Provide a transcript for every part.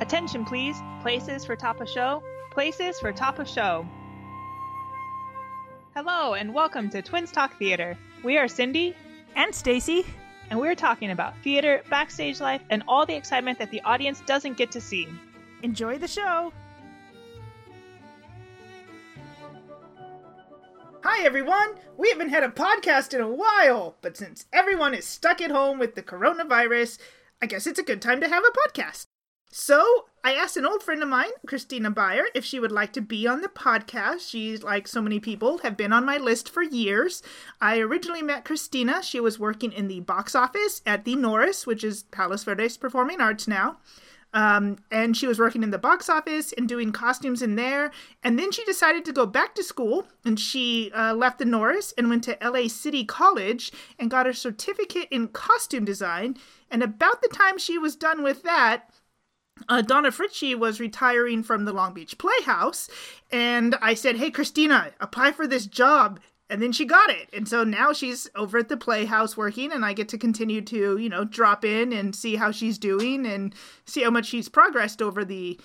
Attention, please. Places for top of show. Places for top of show. Hello, and welcome to Twins Talk Theater. We are Cindy, And Stacy. and we're talking about theater, backstage life, and all the excitement that the audience doesn't get to see. Enjoy the show. Hi everyone! We haven't had a podcast in a while, but since everyone is stuck at home with the coronavirus, I guess it's a good time to have a podcast. So, I asked an old friend of mine, Christina Beyer, if she would like to be on the podcast. She's, like so many people, have been on my list for years. I originally met Christina. She was working in the box office at the Norris, which is Palos Verdes Performing Arts now. Um, and she was working in the box office and doing costumes in there. And then she decided to go back to school and she uh, left the Norris and went to LA City College and got her certificate in costume design. And about the time she was done with that, uh, Donna Fritchie was retiring from the Long Beach Playhouse, and I said, "Hey, Christina, apply for this job." And then she got it, and so now she's over at the Playhouse working, and I get to continue to, you know, drop in and see how she's doing and see how much she's progressed over the,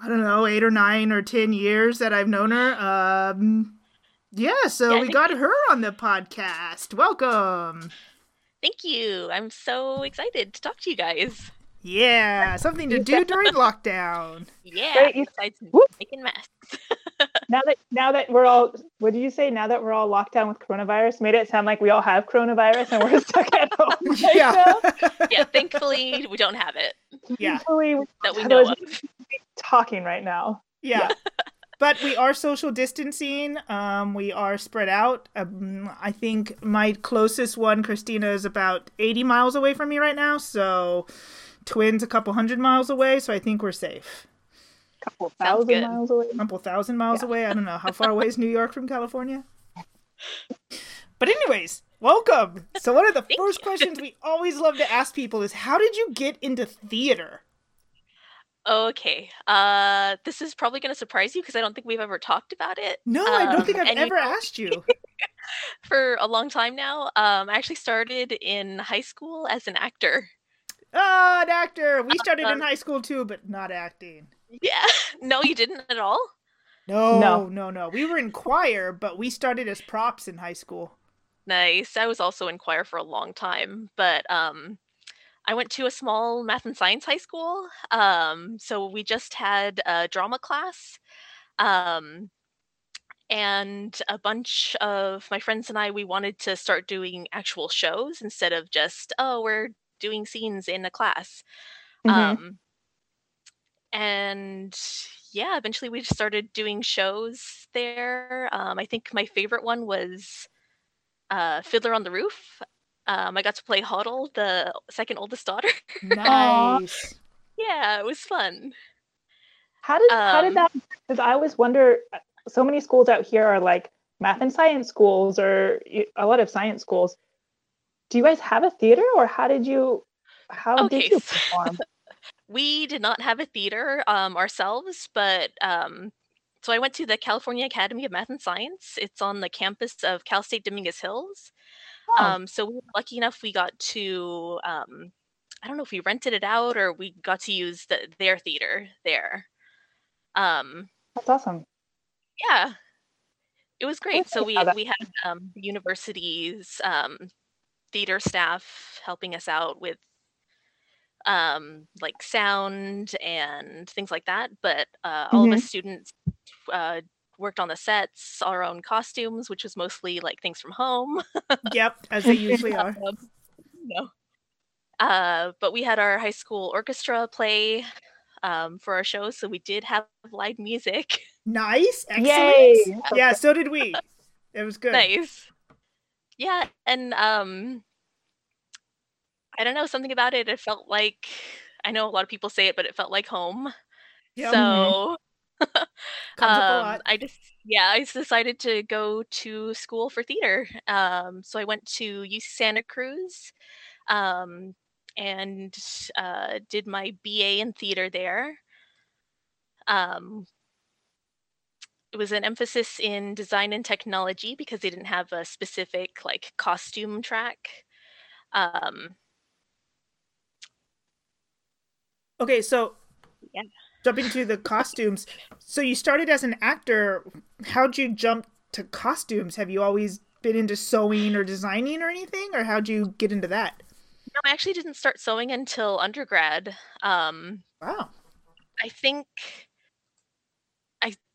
I don't know, eight or nine or ten years that I've known her. Um, yeah, so Yeah, we got her on the podcast. Welcome. Thank you. I'm so excited to talk to you guys. Yeah, something to do during lockdown. Yeah, Great, you- besides Whoop. making masks. Now that now that we're all what did you say? Now that we're all locked down with coronavirus, made it sound like we all have coronavirus and we're stuck at home. right Yeah. now. yeah, thankfully we don't have it yeah. Thankfully, we- that we know of. talking right now. Yeah. but we are social distancing. Um, we are spread out. Um, I think my closest one, Christina, is about 80 miles away from me right now. So twins a couple hundred miles away. So I think we're safe. couple thousand miles away. A couple thousand miles Yeah. away. I don't know. How far away is New York from California? But anyways, welcome. So one of the first you. questions we always love to ask people is how did you get into theater? Okay. Uh, this is probably going to surprise you because I don't think we've ever talked about it. No, I don't Um, think I've and you ever asked you. for a long time now. Um, I actually started in high school as an actor. Oh, an actor. We started in high school too, but not acting. Yeah. No, you didn't at all. No, No. no, no, We were in choir, but we started as props in high school. Nice. I was also in choir for a long time, but um I went to a small math and science high school. Um so we just had a drama class. Um and a bunch of my friends and I we wanted to start doing actual shows instead of just oh, we're doing scenes in a class. Mhm. Um and yeah, eventually we just started doing shows there. Um I think my favorite one was uh, Fiddler on the Roof. Um, I got to play Hodel, the second oldest daughter. Nice. yeah, it was fun. How did how did Um, that? Because I always wonder. uh, So many schools out here are like math and science schools, or a lot of science schools. Do you guys have a theater, or how did you? How Okay, did you perform? We did not have a theater um, ourselves, but um, so I went to the California Academy of Math and Science. It's on the campus of Cal State Dominguez Hills. Oh, Um, so we were lucky enough we got to um, I don't know if we rented it out or we got to use the, their theater there. Um, that's awesome. yeah it was great so we we had um the university's um theater staff helping us out with um like sound and things like that but uh all of us students uh worked on the sets our own costumes which was mostly like things from home yep, as they usually are. um, no. Uh, but we had our high school orchestra play um, for our show, so we did have live music. Nice. Excellent. Yay! Yeah, so did we. It was good. nice. Yeah, and um I don't know, something about it, it felt like I know a lot of people say it, but it felt like home. So Comes up a um. I just yeah, I just decided to go to school for theater. Um, so I went to UC Santa Cruz, um, and uh, did my BA in theater there. It was an emphasis in design and technology because they didn't have a specific like costume track. Um, Okay, so Yeah. Jumping to the costumes. So you started as an actor. How'd you jump to costumes? Have you always been into sewing or designing or anything, or how'd you get into that? No, I actually didn't start sewing until undergrad. Um, Wow. I think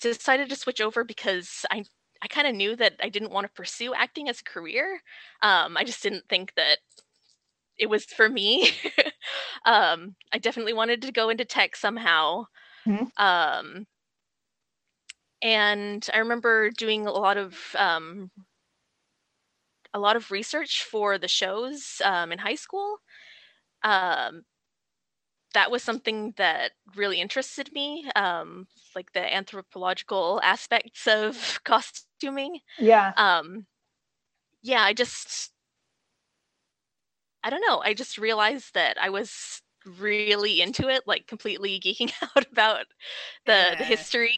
decided to switch over because I I kind of knew that I didn't want to pursue acting as a career. Um, I just didn't think that it was for me. um, I definitely wanted to go into tech somehow. Mhm. Um, and I remember doing a lot of um, a lot of research for the shows um, in high school. Um, that was something that really interested me, um, like the anthropological aspects of costuming. Yeah. Um, yeah, I just, I don't know. I just realized that I was really into it, like completely geeking out about the, Yeah. the history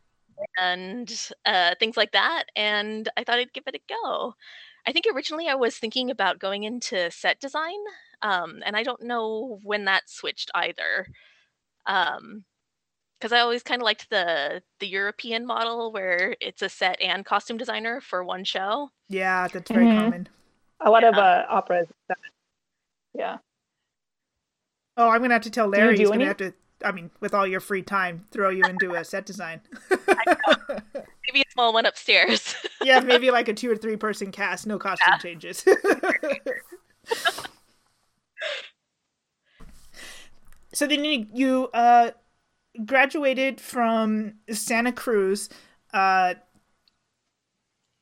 and uh, things like that. And I thought I'd give it a go. I think originally I was thinking about going into set design, um, and I don't know when that switched either. Um, because I always kind of liked the the European model where it's a set and costume designer for one show. Yeah, that's very Mhm. common. A lot of uh, operas. Yeah. Oh, I'm gonna have to tell Larry. do He's gonna have to. I mean, with all your free time, throw you into a set design. Maybe a small one upstairs. yeah, maybe like a two or three person cast, no costume changes. so then you, you uh, graduated from Santa Cruz, uh,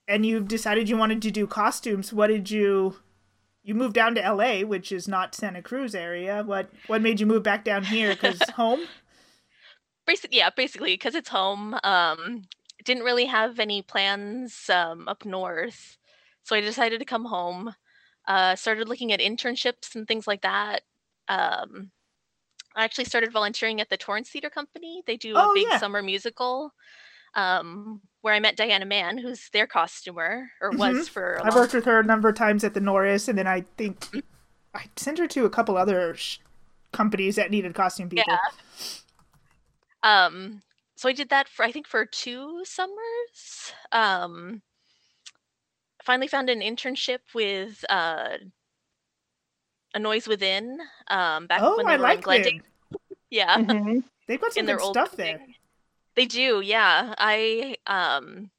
and you decided you wanted to do costumes. What did you? You moved down to L.A., which is not Santa Cruz area. What what made you move back down here? Because home. basically, yeah, basically because it's home. Um, didn't really have any plans um, up north, so I decided to come home. Uh, started looking at internships and things like that. Um, I actually started volunteering at the Torrance Theater Company. They do a Oh, big yeah. summer musical, um, where I met Diana Mann, who's their costumer or was Mhm. for. A I've long worked with her a number of times at the Norris, and then I think I sent her to a couple other sh- companies that needed costume people. Yeah. Um, so I did that for I think for two summers. Um, finally found an internship with uh, a Noise Within. Um, back Oh, when they I were like in Glendale. Yeah, Mhm. They've got some in their good stuff there. They do, yeah. I um,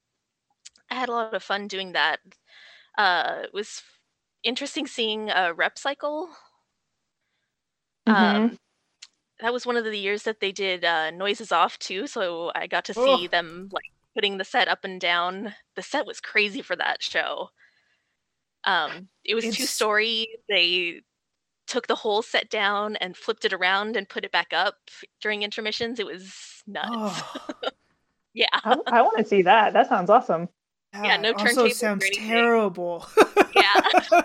I had a lot of fun doing that. Uh, it was interesting seeing a rep cycle Mhm. Um, that was one of the years that they did uh, noises off too, so I got to see Ugh. them like putting the set up and down. The set was crazy for that show. Um, it was two story. They took the whole set down and flipped it around and put it back up during intermissions. It was nuts. Oh, Yeah, I, I want to see that. That sounds awesome. Yeah, no it also sounds terrible. yeah.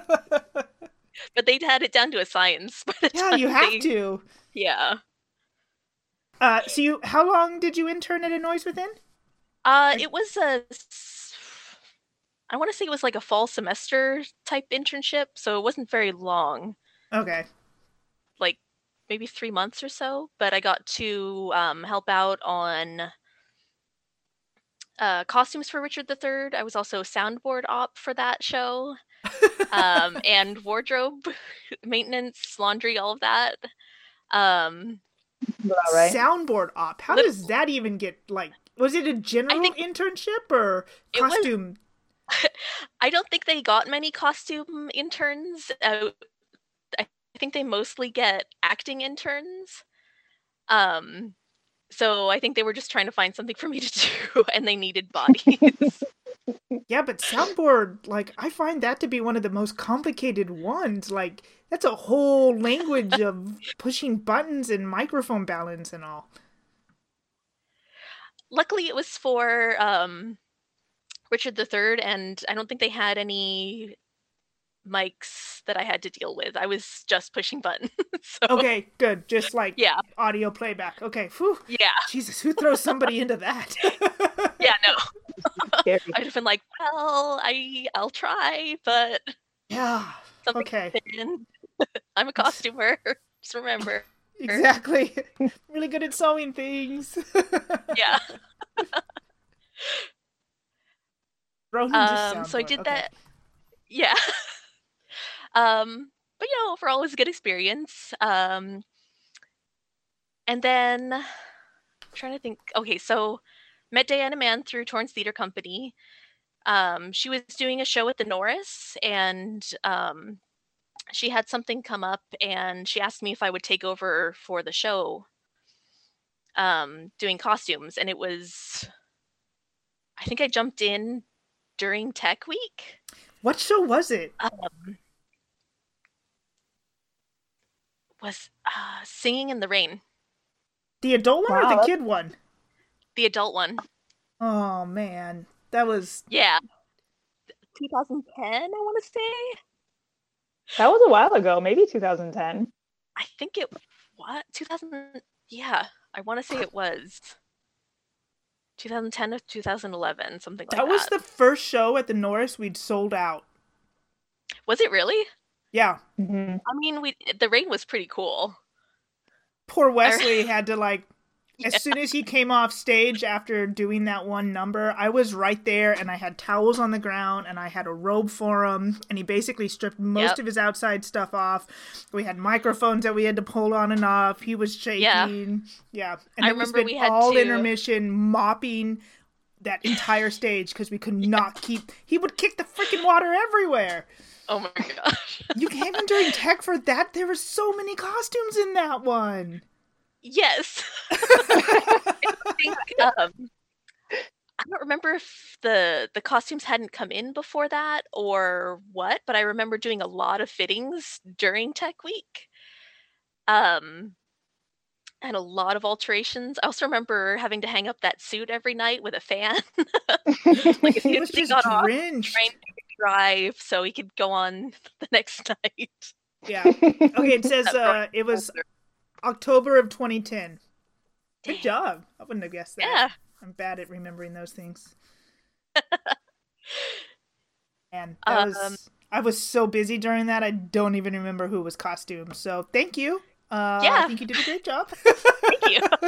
but they had it down to a science. yeah, you have they- to. Yeah. Uh, so you, how long did you intern at a Noise Within? Uh, it was a I want to say it was like a fall semester type internship, so it wasn't very long, Okay. like maybe three months or so. But I got to um, help out on uh, costumes for Richard III. I was also soundboard op for that show, um, and wardrobe maintenance, laundry, all of that. Um, But all right. Soundboard op. How Little- does that even get like? Was it a general think- internship or It was- costume? I don't think they got many costume interns. Uh, I think they mostly get acting interns. Um, so I think they were just trying to find something for me to do, and they needed bodies. Yeah, but soundboard, like, I find that to be one of the most complicated ones. Like, that's a whole language of pushing buttons and microphone balance and all. Luckily, it was for um, Richard III, and I don't think they had any mics that I had to deal with. I was just pushing buttons. so, Okay, good. Just like Yeah, audio playback. Okay, whew. yeah, Jesus, who throws somebody into that? yeah. No, I'd have been like, well, I I'll try, but yeah. Okay. I'm a costumer. Just remember. Exactly. really good at sewing things. Yeah. Um, so I did Okay. that. Yeah. um, but you know, overall, it was a good experience. Um, and then I'm trying to think. Okay, so met Diana Mann through Torrance Theater Company. Um, she was doing a show at the Norris, and um, she had something come up, and she asked me if I would take over for the show, um, doing costumes, and it was. I think I jumped in during Tech Week. What show was it? Um, was uh, Singing in the Rain, The adult one or the kid one? the adult one. Oh man, that was Yeah. 2010, I want to say. That was a while ago, maybe 2010. I think it what 2000 yeah, I want to say it was 2010 or 2011, something like that that. was the first show at the Norris we'd sold out. Was it really? Yeah, hmm I mean, we the rain was pretty cool. poor Wesley had to like as soon as he came off stage after doing that one number, I was right there and I had towels on the ground and I had a robe for him and he basically stripped most Yep. of his outside stuff off. We had microphones that we had to pull on and off. He was shaking. Yeah. Yeah. And I then we remember spent we had all intermission mopping that entire stage because we could not keep he would kick the freaking water everywhere. Oh my gosh. You came in during tech for that. There were so many costumes in that one. Yes. I think um I don't remember if the the costumes hadn't come in before that or what, but I remember doing a lot of fittings during Tech Week. Um and a lot of alterations. I also remember having to hang up that suit every night with a fan. like as He soon was as he got off, drenched. to drive so he could go on the next night. Yeah. Okay, it says uh it was. October of 2010. Good Dang. job. I wouldn't have guessed that. Yeah. I'm bad at remembering those things. And that was Um, I was so busy during that I don't even remember who was costumed. So thank you. Uh, I think you did a great job. Thank you.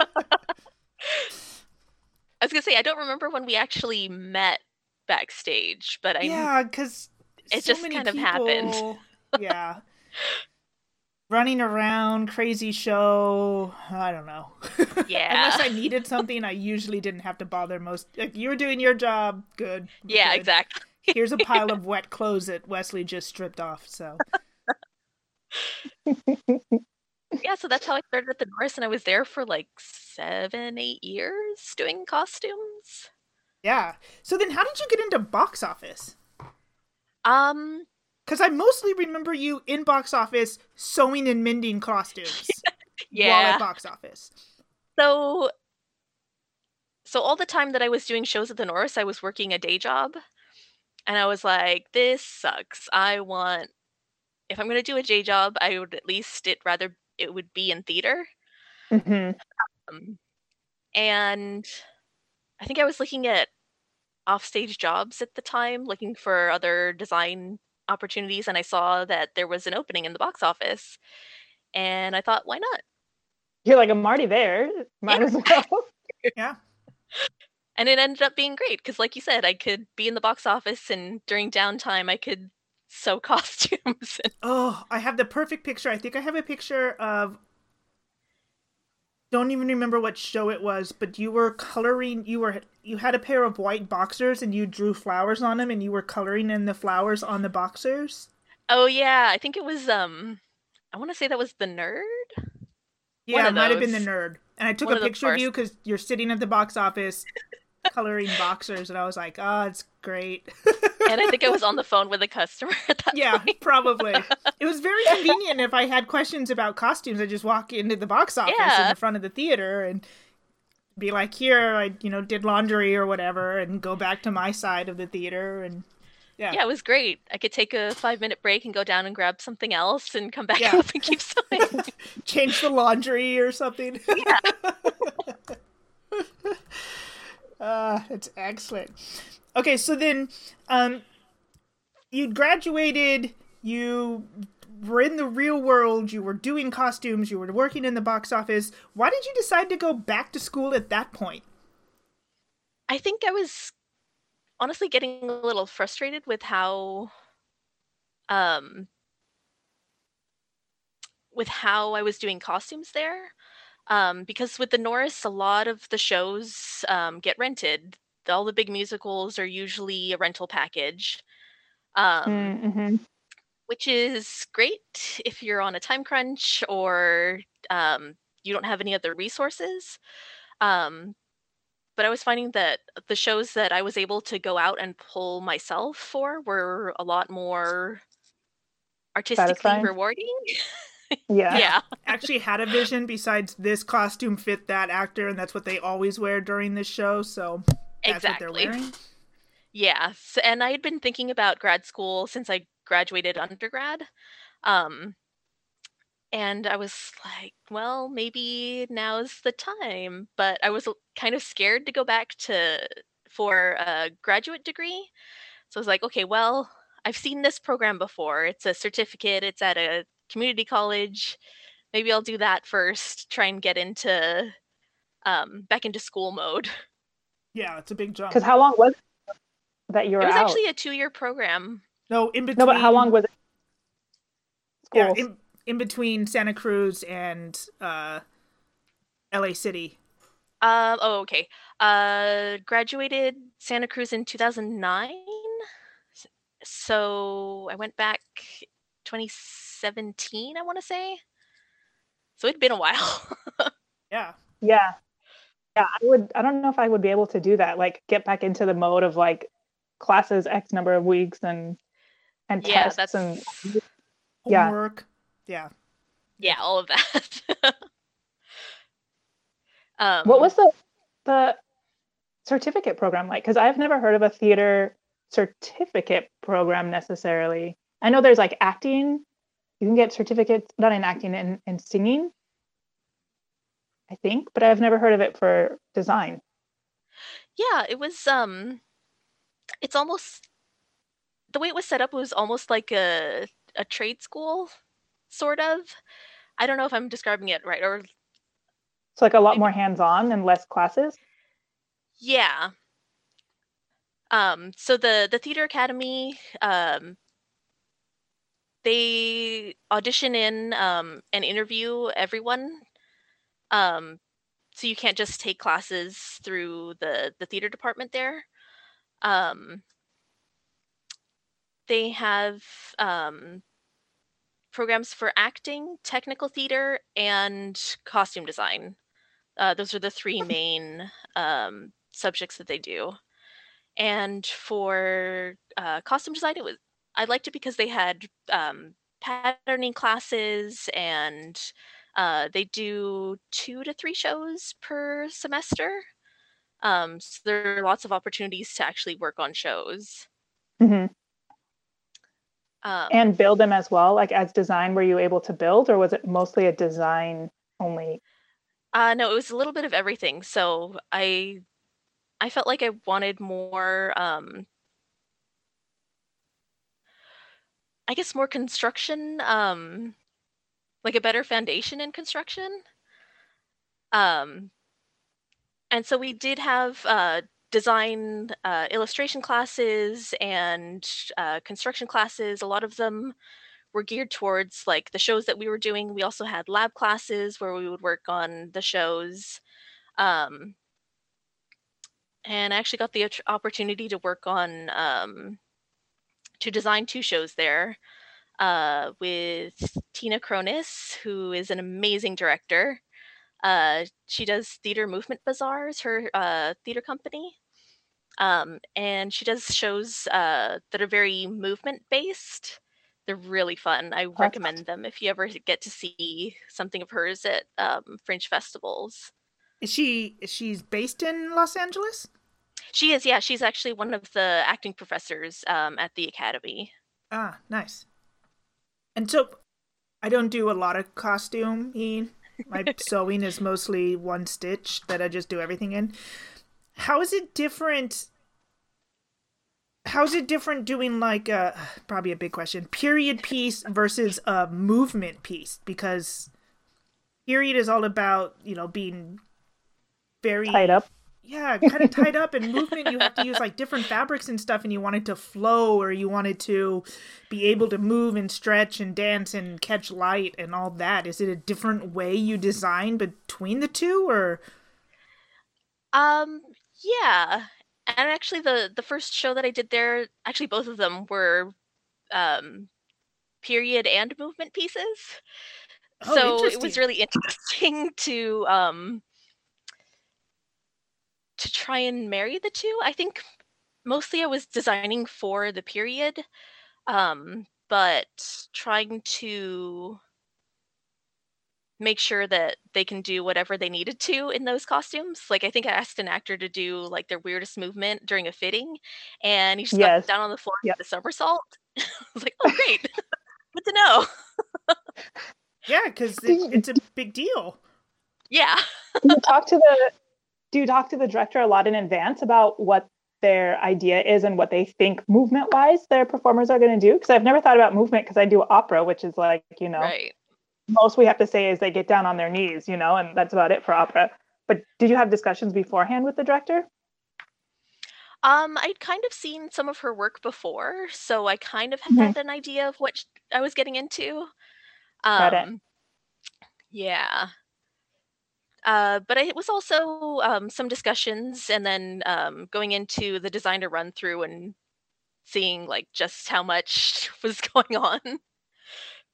I was gonna say I don't remember when we actually met backstage, but I yeah, because It just kind of happened. Yeah. Running around, crazy show. I don't know. Yeah. Unless I needed something, I usually didn't have to bother most. Like you were doing your job, good. yeah, good. exactly. Here's a pile of wet clothes that Wesley just stripped off. So Yeah, so that's how I started at the Norris, and I was there for like seven, eight years doing costumes. yeah. So then, how did you get into box office? Um, Because I mostly remember you in box office sewing and mending costumes while yeah. at box office. So, so all the time that I was doing shows at the Norris, I was working a day job, and I was like, "This sucks. I want. If I'm going to do a day job, I would at least it rather it would be in theater." hmm Um, and I think I was looking at offstage jobs at the time, looking for other design opportunities, and I saw that there was an opening in the box office, and I thought, why not? You're like, I'm already there. Might as well. Yeah. And it ended up being great because, like you said, I could be in the box office, and during downtime, I could sew costumes. Oh, I have the perfect picture. I think I have a picture of. Don't even remember what show it was, but you were coloring. You were you had a pair of white boxers and you drew flowers on them, and you were coloring in the flowers on the boxers. oh yeah, I think it was um, I want to say that was the nerd. Yeah, it might have been the nerd. And I took One a picture of you because you're sitting at the box office coloring boxers, and I was like, oh, it's great. and I think I was on the phone with a customer at that yeah, point. probably. It was very convenient if I had questions about costumes. I just walk into the box office in the front of the theater and be like, "Here, I you know did laundry or whatever," and go back to my side of the theater and yeah, Yeah, it was great. I could take a five minute break and go down and grab something else and come back Yeah. up and keep sewing. change the laundry or something. Yeah. Uh, it's excellent. Okay, so then, um, you graduated. You were in the real world, you were doing costumes, you were working in the box office. Why did you decide to go back to school at that point? I think I was honestly getting a little frustrated with how um with how I was doing costumes there. Um, because with the Norris, a lot of the shows um, get rented. All the big musicals are usually a rental package, um, Mm-hmm. which is great if you're on a time crunch or um, you don't have any other resources. Um, but I was finding that the shows that I was able to go out and pull myself for were a lot more artistically Satisfying? rewarding. Yeah. yeah. Actually, had a vision besides this costume fit that actor, and that's what they always wear during this show. So that's Exactly. what they're wearing. Yes, and I had been thinking about grad school since I graduated undergrad. Um and I was like, well, maybe now's the time, but I was kind of scared to go back to for a graduate degree. So I was like, okay, well, I've seen this program before. It's a certificate, it's at a community college. Maybe I'll do that first, try and get into um back into school mode. Yeah, it's a big jump. Because how long was it that you were It was out? actually a 2-year program. No, in between. no, but how long was it? Yeah, in, in between Santa Cruz and uh, L.A. City. Um. Oh, okay. Uh, graduated Santa Cruz in 2009. So I went back 2017. I want to say. So it'd been a while. Yeah. Yeah. Yeah, I would I don't know if I would be able to do that. Like get back into the mode of like classes X number of weeks and and yeah, tests that's and Yeah. Homework. Yeah. yeah, all of that. um, what was the the certificate program like? Because I've never heard of a theater certificate program necessarily. I know there's like acting. You can get certificates not in acting and, and singing. I think, but I've never heard of it for design. Yeah, it was um it's almost the way it was set up was almost like a a trade school sort of. I don't know if I'm describing it right or It's like a lot more hands-on and less classes. yeah. Um so the the theater academy um they audition in um and interview everyone. Um so you can't just take classes through the the theater department there. Um they have um programs for acting, technical theater, and costume design. Uh, those are the three main um, subjects that they do. And for uh, costume design, it was I liked it because they had um, patterning classes, and uh, they do two to three shows per semester. Um, so there are lots of opportunities to actually work on shows. hmm Um, And build them as well. Like as design, were you able to build, or was it mostly a design only? Uh no, it was a little bit of everything. So I I felt like I wanted more um I guess more construction, um like a better foundation in construction. Um and so we did have uh design uh illustration classes and uh construction classes. A lot of them were geared towards like the shows that we were doing. We also had lab classes where we would work on the shows. Um, and I actually got the opportunity to work on um, to design two shows there uh, with Tina Kronis, who is an amazing director. Uh, she does Theater Movement Bazaars, her uh, theater company. Um, and she does shows uh, that are very movement based. They're really fun. I recommend them if you ever get to see something of hers at um, Fringe festivals. Is she? She's based in Los Angeles. She is, yeah. She's actually one of the acting professors um, at the academy. Ah, nice. And so, I don't do a lot of costuming. My sewing is mostly one stitch that I just do everything in. How is it different how's it different doing like a probably a big question period piece versus a movement piece because period is all about you know being very Tied up. Yeah kind of tied up in movement you have to use like different fabrics and stuff and you want it to flow or you wanted to be able to move and stretch and dance and catch light and all that is it a different way you design between the two or Um, yeah. And actually the the first show that I did there, actually both of them were um period and movement pieces. Oh, so it was really interesting to um try and marry the two. I think mostly I was designing for the period um but trying to make sure that they can do whatever they needed to in those costumes. Like I think I asked an actor to do like their weirdest movement during a fitting, and he just Yes. got down on the floor Yep. with a somersault. I was like, "Oh, great, good to know." yeah because it, it's a big deal Yeah, you talk to the do you talk to the director a lot in advance about what their idea is and what they think movement wise their performers are going to do because i've never thought about movement because i do opera which is like you know right. most we have to say is they get down on their knees you know and that's about it for opera but did you have discussions beforehand with the director Um, I'd kind of seen some of her work before, so I kind of had Mhm. an idea of what I was getting into. Got it. Um, yeah. Uh, but it was also um, some discussions, and then um, going into the designer run through and seeing like just how much was going on.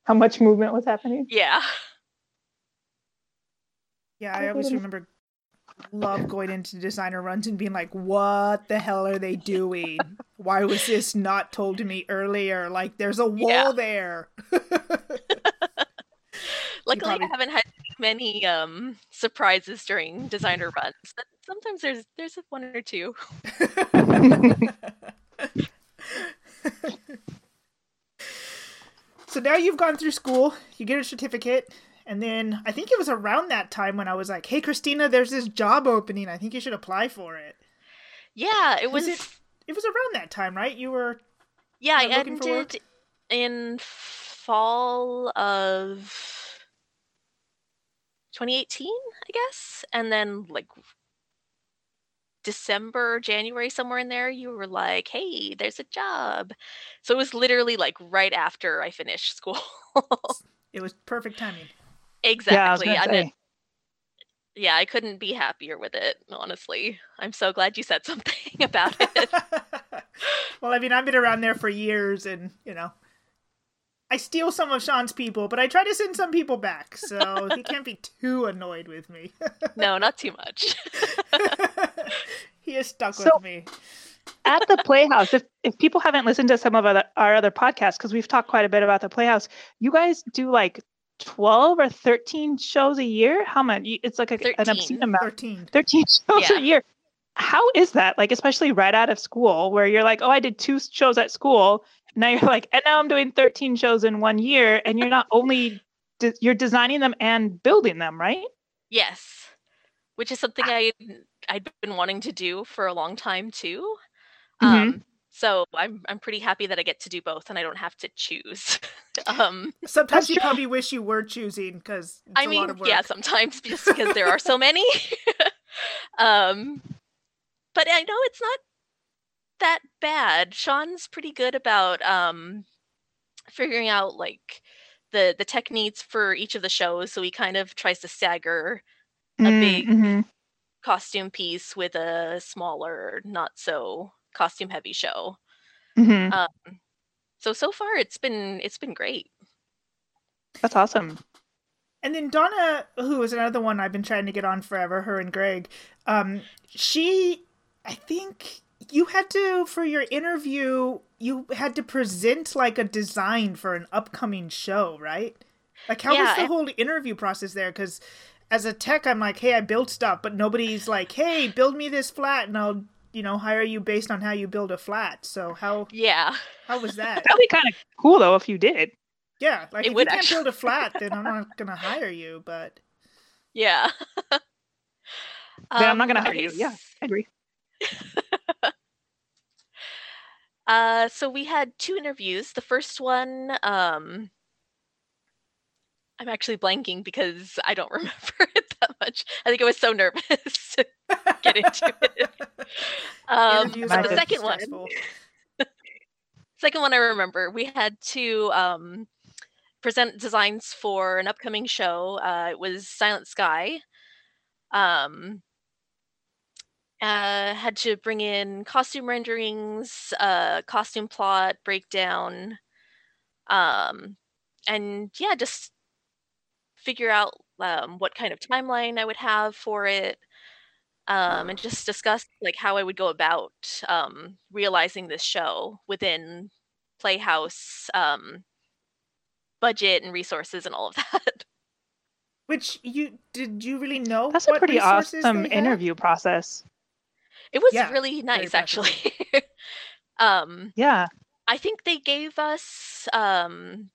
how much movement was happening Yeah, Yeah, I always remember love going into designer runs and being like, "What the hell are they doing? Why was this not told to me earlier? Like, there's a wall Yeah. there." luckily probably- I haven't had many um, surprises during designer runs, but sometimes there's there's one or two. so now you've gone through school, you get a certificate, and then I think it was around that time when I was like, "Hey, Christina, there's this job opening. I think you should apply for it." Yeah, it was. Was it? It was around that time, right? You were Yeah, I Not looking for work? ended in fall of 2018, I guess. And then like December, January, somewhere in there, you were like, hey, there's a job. So it was literally like right after I finished school. it was perfect timing. yeah i was exactly. gonna and say it- yeah, I couldn't be happier with it, honestly. I'm so glad you said something about it. well, I mean, I've been around there for years, and you know, I steal some of Sean's people, but I try to send some people back, so he can't be too annoyed with me. no, not too much. he is stuck So- with me. at the playhouse if, if people haven't listened to some of other, our other podcasts because we've talked quite a bit about the playhouse you guys do like 12 or 13 shows a year how many it's like a, an obscene amount Thirteen. 13 shows Yeah. a year how is that like especially right out of school where you're like oh i did two shows at school now you're like and now i'm doing 13 shows in one year and you're not only de- you're designing them and building them right Yes, which is something I I'd been wanting to do for a long time too. Mhm. Um, so I'm I'm pretty happy that I get to do both and I don't have to choose. um, Sometimes you true. probably wish you were choosing because I I a mean, lot of work. yeah, sometimes just because there are so many. um, but I know it's not that bad. Sean's pretty good about um, figuring out like the the techniques for each of the shows. So he kind of tries to stagger a big Mhm. costume piece with a smaller, not so costume heavy show. Mhm. Um, so so far it's been it's been great. that's awesome And then Donna, who is another one I've been trying to get on forever, her and Greg, um, she, I think you had to, for your interview, you had to present like a design for an upcoming show, right? Like, how was the I- whole interview process there? Because as a tech, I'm like, hey, I build stuff, but nobody's like, hey, build me this flat, and I'll, you know, hire you based on how you build a flat. So how Yeah. how was that? that'd be kind of cool though if you did Yeah, like It if would you can't build a flat, then I'm not gonna hire you. But Yeah. then i'm not Um, gonna hire you yeah s- i agree Uh, so we had two interviews. The first one, um, I'm actually blanking because I don't remember it that much. I think I was so nervous to get into it. Um, but the second stressful. one, second one I remember, we had to um, present designs for an upcoming show. Uh, it was Silent Sky. Um, uh, had to bring in costume renderings, uh, costume plot breakdown, um, and yeah, just figure out um, what kind of timeline I would have for it, um, and just discuss like how I would go about um, realizing this show within Playhouse um, budget and resources and all of that. Which you did you really know? That's a pretty awesome interview process. It was Yeah, really nice, actually. um, Yeah. I think they gave us um,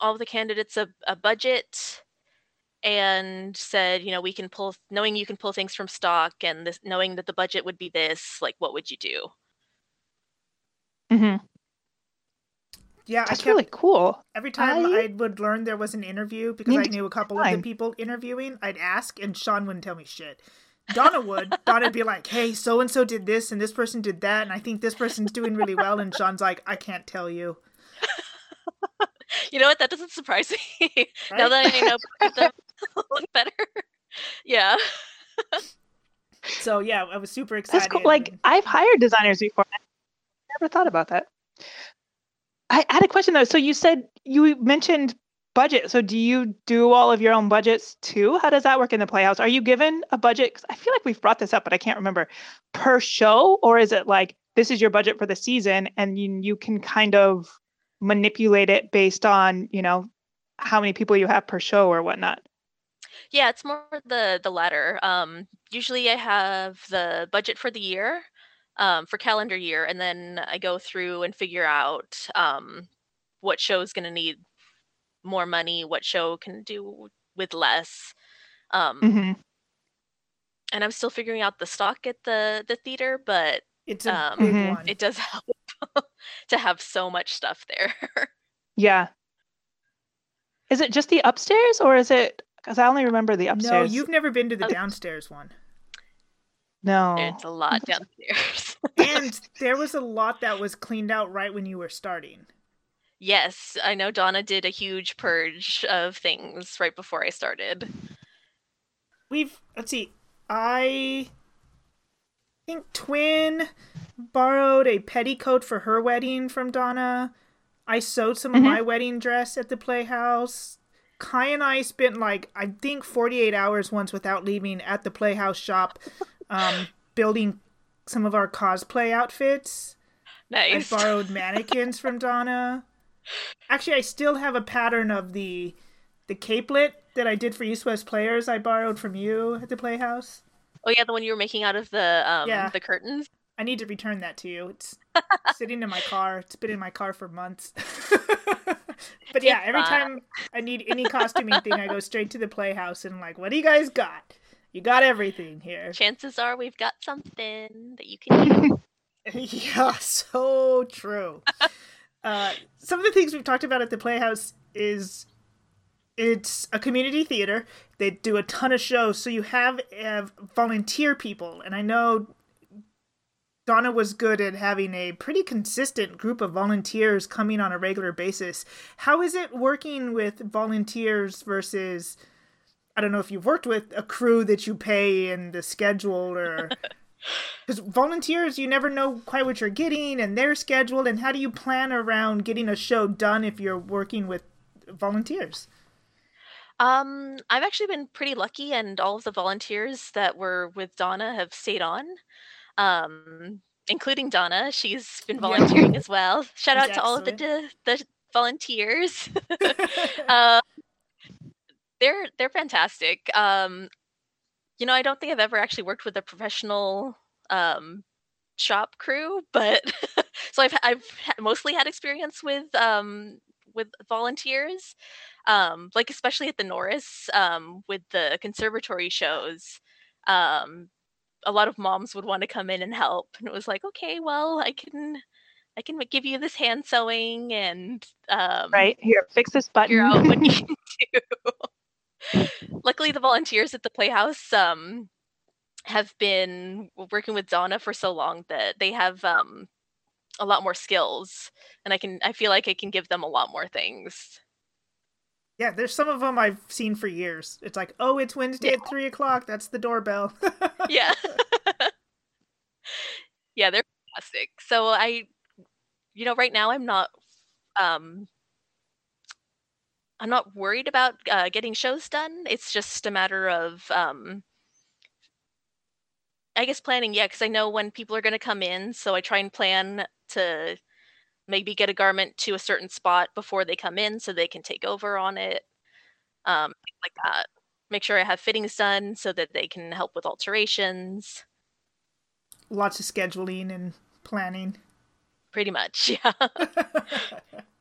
all of the candidates a, a budget and said, you know, we can pull, knowing you can pull things from stock and this, knowing that the budget would be this, like, what would you do? hmm Yeah, I That's kept really cool. every time I I, would learn there was an interview because I knew a couple of the people interviewing. I'd ask, and Sean wouldn't tell me shit. Donna would. Donna'd be like, "Hey, so and so did this, and this person did that, and I think this person's doing really well." And Sean's like, "I can't tell you." You know what? That doesn't surprise me. now that I know both them look better. yeah. So yeah, I was super excited. That's cool. Like I've hired designers before. I never thought about that. I had a question though. So you said you mentioned budget. So do you do all of your own budgets too? How does that work in the Playhouse? Are you given a budget? 'cause I feel like we've brought this up, but I can't remember per show, or is it like this is your budget for the season, and you you can kind of manipulate it based on you know how many people you have per show or whatnot? Yeah, it's more the the latter. Um, usually, I have the budget for the year, um, for calendar year, and then I go through and figure out um, what show is going to need more money, what show can do with less. Um, hmm And I'm still figuring out the stock at the the theater, but it's a um, big Mhm. it does help to have so much stuff there. Yeah. Is it just the upstairs, or is it? Because I only remember the upstairs. no, you've never been to the Oh. downstairs one. no. It's a lot downstairs. And there was a lot that was cleaned out right when you were starting. Yes, I know Donna did a huge purge of things right before I started. We've let's see. I think Twin borrowed a petticoat for her wedding from Donna. I sewed some of Mhm. my wedding dress at the Playhouse. Kai and I spent like I think 48 hours once without leaving at the Playhouse shop, um, building some of our cosplay outfits. Nice. I borrowed mannequins from Donna. Actually, I still have a pattern of the the capelet that I did for East West Players. I borrowed from you at the Playhouse. Oh yeah, the one you were making out of the um Yeah. the curtains. I need to return that to you. It's sitting in my car. It's been in my car for months. but yeah, every time I need any costuming thing, I go straight to the Playhouse and I'm like, what do you guys got? You got everything here. Chances are we've got something that you can use. yeah, so true. Uh, some of the things we've talked about at the Playhouse is it's a community theater. They do a ton of shows, so you have, volunteer people, and I know Donna was good at having a pretty consistent group of volunteers coming on a regular basis. How is it working with volunteers versus? I don't know if you've worked with a crew that you pay and the schedule or because volunteers, you never know quite what you're getting and they're scheduled and how do you plan around getting a show done if you're working with volunteers? Um, I've actually been pretty lucky, and all of the volunteers that were with Donna have stayed on, um, including Donna. She's been Yeah. volunteering as well. Shout out to all of the the, the volunteers. uh, they're they're fantastic. Um, you know, I don't think I've ever actually worked with a professional um, shop crew, but so I've I've mostly had experience with um, with volunteers, um, like especially at the Norris um, with the conservatory shows. Um, a lot of moms would want to come in and help, and it was like, okay, well, I can I can give you this hand sewing and um, Right here, fix this figure button. out what you can do. Luckily, the volunteers at the Playhouse um, have been working with Donna for so long that they have um, a lot more skills, and I can I feel like I can give them a lot more things. Yeah, there's some of them I've seen for years. It's like, oh, it's Wednesday Yeah. at three o'clock. That's the doorbell. yeah yeah they're fantastic so i you know right now i'm not um i'm not worried about uh, getting shows done. It's just a matter of um i guess planning yeah because i know when people are going to come in so i try and plan to maybe get a garment to a certain spot before they come in so they can take over on it um like that. Make sure i have fittings done so that they can help with alterations. Lots of scheduling and planning. pretty much yeah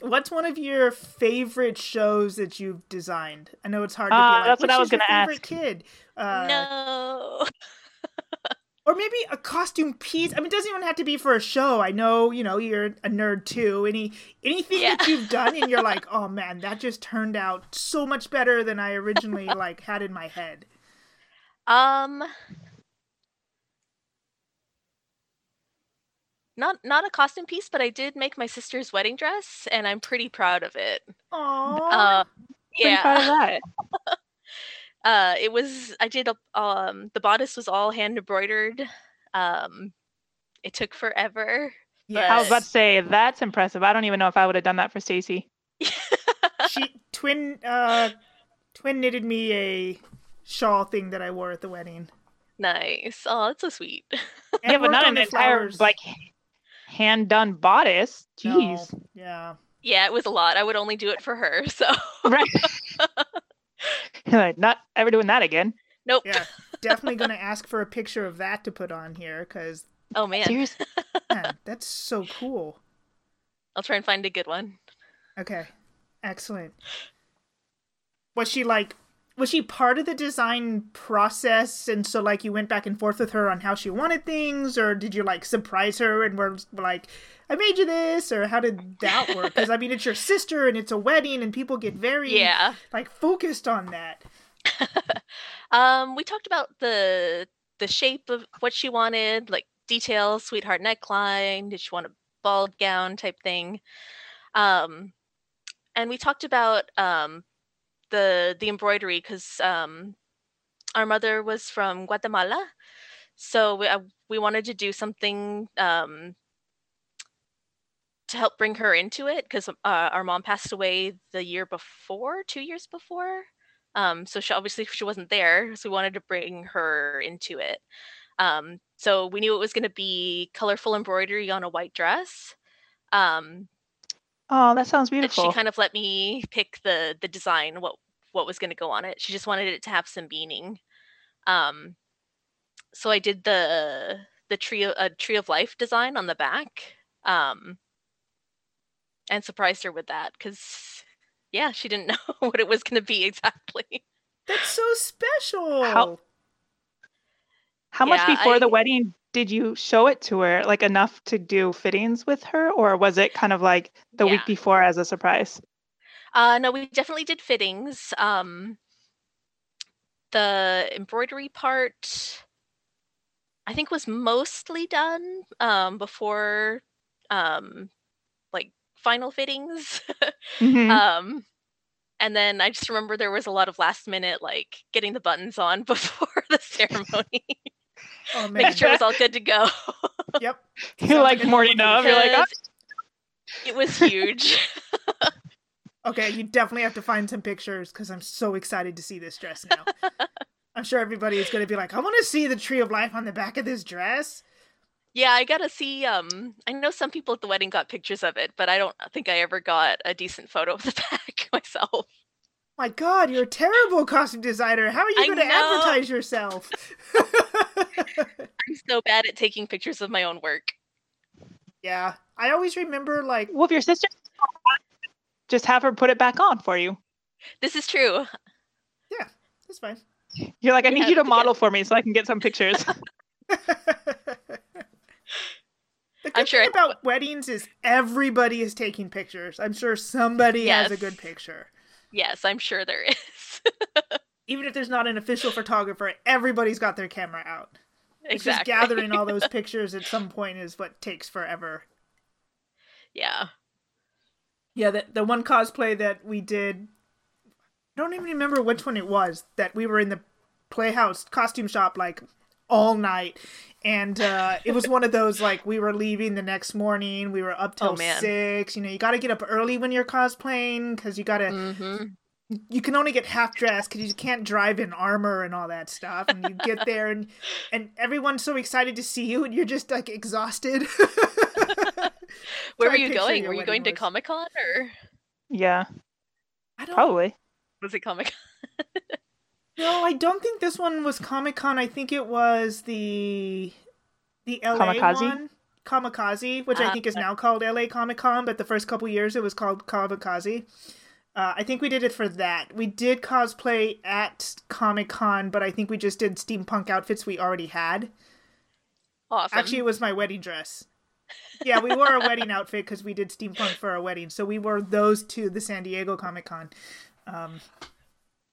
What's one of your favorite shows that you've designed? I know it's hard to be like, that's what "Which I was is your gonna favorite ask." kid? Uh, no Or maybe a costume piece. I mean, it doesn't even have to be for a show. I know, you know, you're a nerd too. Any anything that you've done and you're like, oh man, that just turned out so much better than I originally like had in my head. Um Not not a costume piece, but I did make my sister's wedding dress and I'm pretty proud of it. Aww. Uh Pretty proud of yeah. that. Uh it was I did a um the bodice was all hand embroidered. Um it took forever. I was about to say that's impressive. I don't even know if I would have done that for Stacy. she twin uh twin knitted me a shawl thing that I wore at the wedding. nice. Oh, that's so sweet. And yeah, but not an entire flowers. like hand done bodice. No, Jeez. yeah. yeah, it was a lot. I would only do it for her. So Right. Like, not ever doing that again. nope. Yeah. Definitely gonna ask for a picture of that to put on here because Oh man. Man, that's so cool. I'll try and find a good one. Okay. Excellent. Was she like was she part of the design process and so like you went back and forth with her on how she wanted things or did you like surprise her and were like I made you this or how did that work? Cuz I mean it's your sister and it's a wedding and people get very Yeah. like focused on that. um, we talked about the the shape of what she wanted, like details, sweetheart neckline. Did she want a ball gown type thing? Um, and we talked about um, the the embroidery because um, our mother was from Guatemala, so we uh, we wanted to do something um, to help bring her into it because uh, our mom passed away the year before, two years before. Um, so she obviously she wasn't there, so we wanted to bring her into it. Um, so we knew it was going to be colorful embroidery on a white dress. Um, Oh, that sounds but beautiful. she kind of let me pick the the design, what what was going to go on it. She just wanted it to have some meaning. Um, so I did the the tree of, a tree of life design on the back, um, and surprised her with that because yeah, she didn't know what it was going to be exactly. That's so special. How- How much Yeah, before the wedding did you show it to her? Like enough to do fittings with her, or was it kind of like the week before as a surprise? Uh, no, we definitely did fittings. Um, the embroidery part, I think, was mostly done um, before um, like final fittings. Mhm. um, and then I just remember there was a lot of last minute like getting the buttons on before the ceremony, Oh man. making sure it was all good to go. Yep. You're like like a morning normal. You're like, oh, it was huge. Okay, you definitely have to find some pictures because I'm so excited to see this dress now. I'm sure everybody is going to be like, I want to see the tree of life on the back of this dress. Yeah, I gotta see. Um, I know some people at the wedding got pictures of it, but I don't think I ever got a decent photo of the back myself. My God, you're a terrible costume designer. How are you going to advertise yourself? I'm so bad at taking pictures of my own work. yeah, I always remember like, well, if your sister, just have her put it back on for you. This is true. Yeah, that's fine. You're like, I need Yeah, you to yeah. model for me so I can get some pictures. The I'm good sure thing it- about weddings is everybody is taking pictures. I'm sure somebody has a good picture. Yes, I'm sure there is. Even if there's not an official photographer, everybody's got their camera out. It's just gathering all those pictures at some point is what takes forever. yeah. Yeah, the, the one cosplay that we did, I don't even remember which one it was, that we were in the Playhouse costume shop like all night. And uh, it was one of those like we were leaving the next morning. We were up till Oh, man. six. You know, you got to get up early when you're cosplaying because you got to. hmm You can only get half dressed because you can't drive in armor and all that stuff. And you get there and and everyone's so excited to see you, and you're just like exhausted. Where Try were you going? Were you wedding going to. Comic Con or yeah, I don't probably. was it Comic Con? No, I don't think this one was Comic Con. I think it was the the LA Comikaze? one, Comikaze, which I Ah, think is now called LA Comic Con. But the first couple years, it was called Comikaze. Uh, I think we did it for that. We did cosplay at Comic Con, but I think we just did steampunk outfits we already had. Awesome. Actually, it was my wedding dress. Yeah, we wore a wedding outfit because we did steampunk for our wedding. So we wore those to the San Diego Comic Con. Um,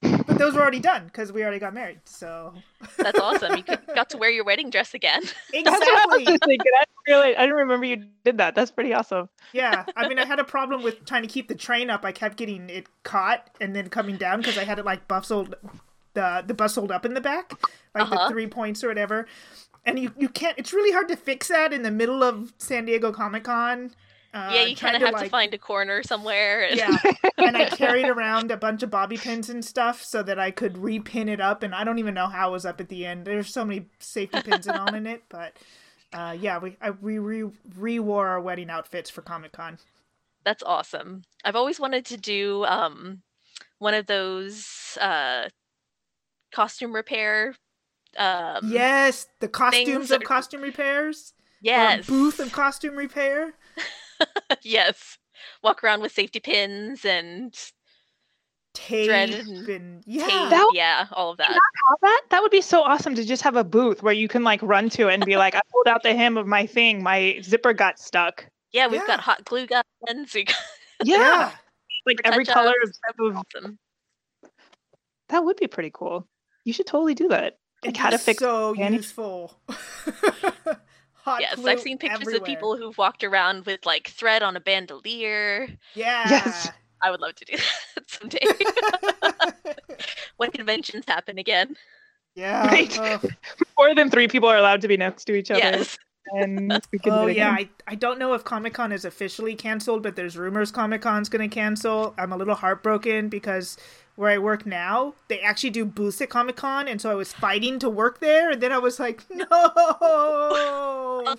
but those were already done because we already got married. So That's awesome. You could, got to wear your wedding dress again. That's what I exactly. thinking. I didn't, really, I didn't remember you did that. That's pretty awesome. Yeah, I mean, I had a problem with trying to keep the train up. I kept getting it caught and then coming down because I had it like bustled, the the bustled up in the back, like Uh-huh. the three points or whatever. And you you can't. It's really hard to fix that in the middle of San Diego Comic Con. Uh, yeah, you kind of have to like- find a corner somewhere. And... Yeah, and I carried around a bunch of bobby pins and stuff so that I could repin it up. And I don't even know how it was up at the end. There's so many safety pins and all in it, but uh, yeah, we I, we re re wore our wedding outfits for Comic Con. That's awesome. I've always wanted to do um one of those uh costume repair um Yes, the costumes of are- costume repairs. yes booth of costume repair. yes walk around with safety pins and Tape Thread and, and yeah. tape That- yeah all of that Have that? That would be so awesome to just have a booth where you can like run to and be like, I pulled out the hem of my thing. My zipper got stuck. yeah we've Yeah. got hot glue guns we got Yeah. Like every color of, that'd be of awesome. that would be pretty cool. You should totally do that. It'd Like how to be fix so panties. useful. Hot yes glue i've seen pictures everywhere. of people who've walked around with like thread on a bandolier Yeah. Yes. i would love to do that someday when conventions happen again yeah. Right. Oh. more than three people are allowed to be next to each other. yes And we can oh, do Oh it yeah. I, I don't know if Comic Con is officially canceled, but there's rumors Comic Con's gonna cancel. I'm a little heartbroken because where I work now, they actually do booths at Comic Con, and so I was fighting to work there, and then I was like, no.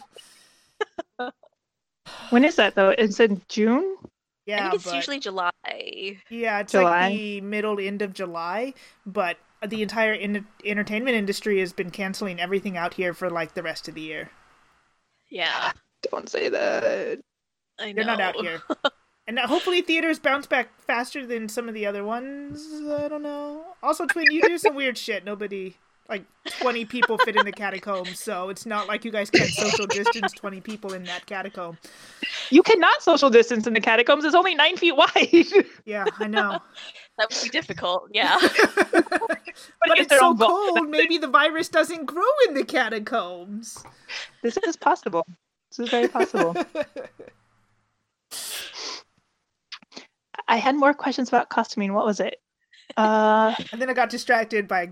When is that though? It's in June? i Yeah, think it's but, usually july yeah, it's July. like the middle end of July, but the entire in- entertainment industry has been canceling everything out here for like the rest of the year. yeah Don't say that. i know They're not out here. And hopefully theaters bounce back faster than some of the other ones. I don't know. Also, Twin, you do some weird shit. Nobody, like, 20 people fit in the catacombs, so it's not like you guys can't social distance 20 people in that catacomb. You cannot social distance in the catacombs. It's only nine feet wide. Yeah, I know. that would be difficult yeah but get it's so cold, maybe the virus doesn't grow in the catacombs. this is possible. This is very possible. I had more questions about costuming. What was it? Uh, And then I got distracted by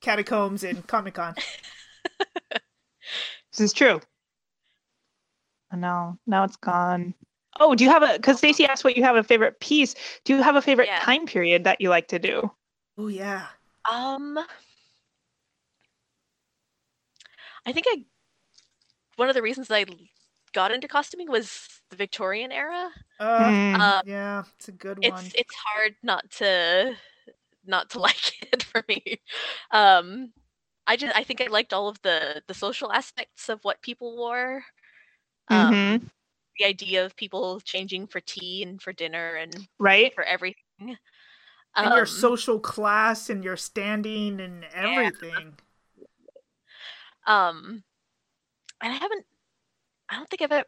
catacombs and Comic Con. this is true. Oh, no, now it's gone. Oh, do you have a? Because Stacy asked what you have a favorite piece. Do you have a favorite Yeah. time period that you like to do? Oh, yeah. Um, I think I one of the reasons I got into costuming was the Victorian era. Uh, Mm. Uh, yeah, it's a good one. it's hard not to not to like it for me. Um, I just I think I liked all of the the social aspects of what people wore. Um, Mhm. The idea of people changing for tea and for dinner and Right? for everything. and your Um, social class and your standing and everything. Um, and I haven't. I don't think I've ever.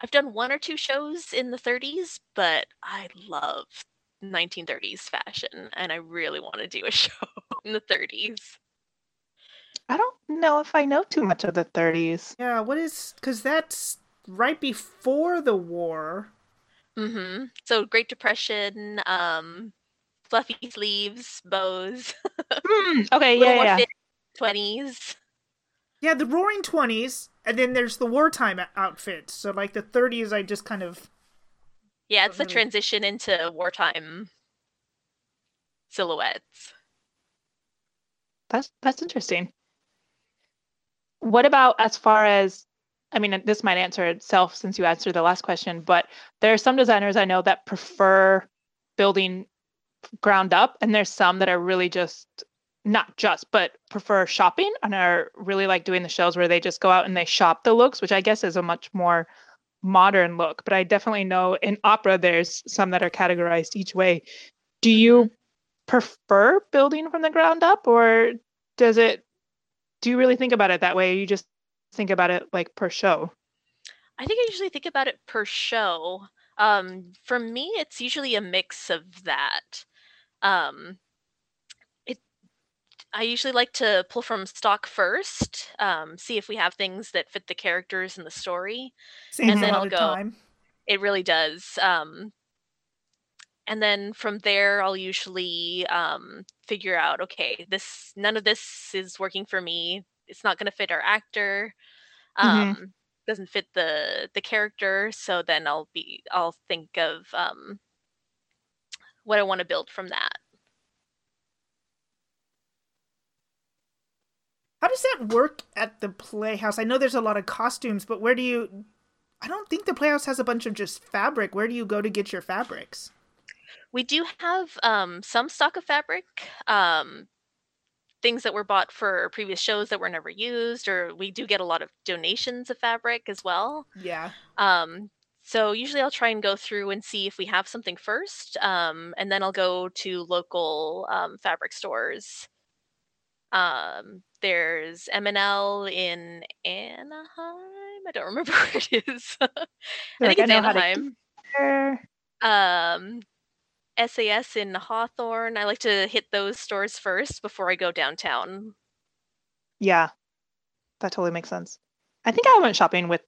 I've done one or two shows in the 30s, but I love 1930s fashion, and I really want to do a show in the 30s. I don't know if I know too much of the 30s. Yeah, what is because that's right before the war. Mm-hmm. So Great Depression, um, fluffy sleeves, bows, Hmm, okay, yeah, yeah. 20s. Yeah, the Roaring Twenties, and then there's the wartime o- outfits. So like the 30s, I just kind of Yeah, it's the really- transition into wartime silhouettes. That's that's interesting. What about as far as I mean, this might answer itself since you answered the last question, but there are some designers I know that prefer building ground up, and there's some that are really just not just, but prefer shopping and are really like doing the shows where they just go out and they shop the looks, which I guess is a much more modern look. But I definitely know in opera there's some that are categorized each way. Do you prefer building from the ground up or does it do you really think about it that way or you just think about it like per show I think I usually think about it per show. Um, for me, it's usually a mix of that. Um, I usually like to pull from stock first, um, see if we have things that fit the characters and the story. saves And then I'll go- time. It really does. Um, and then from there, I'll usually um, figure out, okay, this none of this is working for me. It's not going to fit our actor. Um, Mhm. Doesn't fit the the character. So then I'll be I'll think of um, what I want to build from that. How does that work at the Playhouse? I know there's a lot of costumes, but where do you? I don't think the Playhouse has a bunch of just fabric. Where do you go to get your fabrics? We do have um, some stock of fabric, um, things that were bought for previous shows that were never used, or we do get a lot of donations of fabric as well. Yeah. Um, so usually I'll try and go through and see if we have something first, um, and then I'll go to local um, fabric stores. There's M&L in Anaheim. I don't remember where it is. I Like, think it's know how to Anaheim. Um, SAS in Hawthorne. I like to hit those stores first before I go downtown. yeah that totally makes sense i think i went shopping with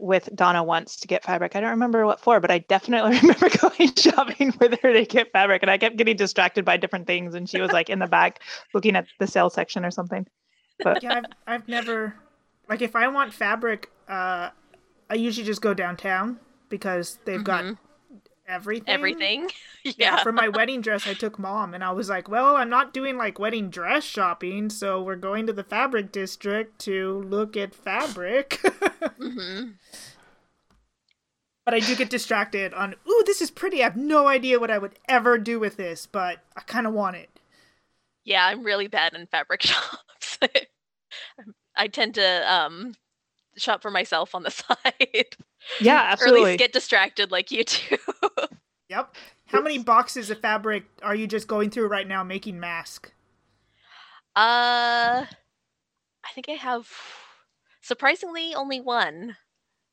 with donna once to get fabric i don't remember what for but i definitely remember going shopping with her to get fabric and i kept getting distracted by different things and she was like in the back looking at the sale section or something but Yeah, I've, I've never like if I want fabric, uh, I usually just go downtown because they've got Mhm. Everything. Everything. Yeah. yeah. For my wedding dress, I took mom, and I was like, "Well, I'm not doing like wedding dress shopping, so we're going to the fabric district to look at fabric." hmm but I do get distracted on, "Ooh, this is pretty. I have no idea what I would ever do with this, but I kind of want it." Yeah, I'm really bad in fabric shops. I tend to um shop for myself on the side. Yeah Or at least get distracted like you do. Yep. How many boxes of fabric are you just going through right now making mask? uh I think I have surprisingly only one.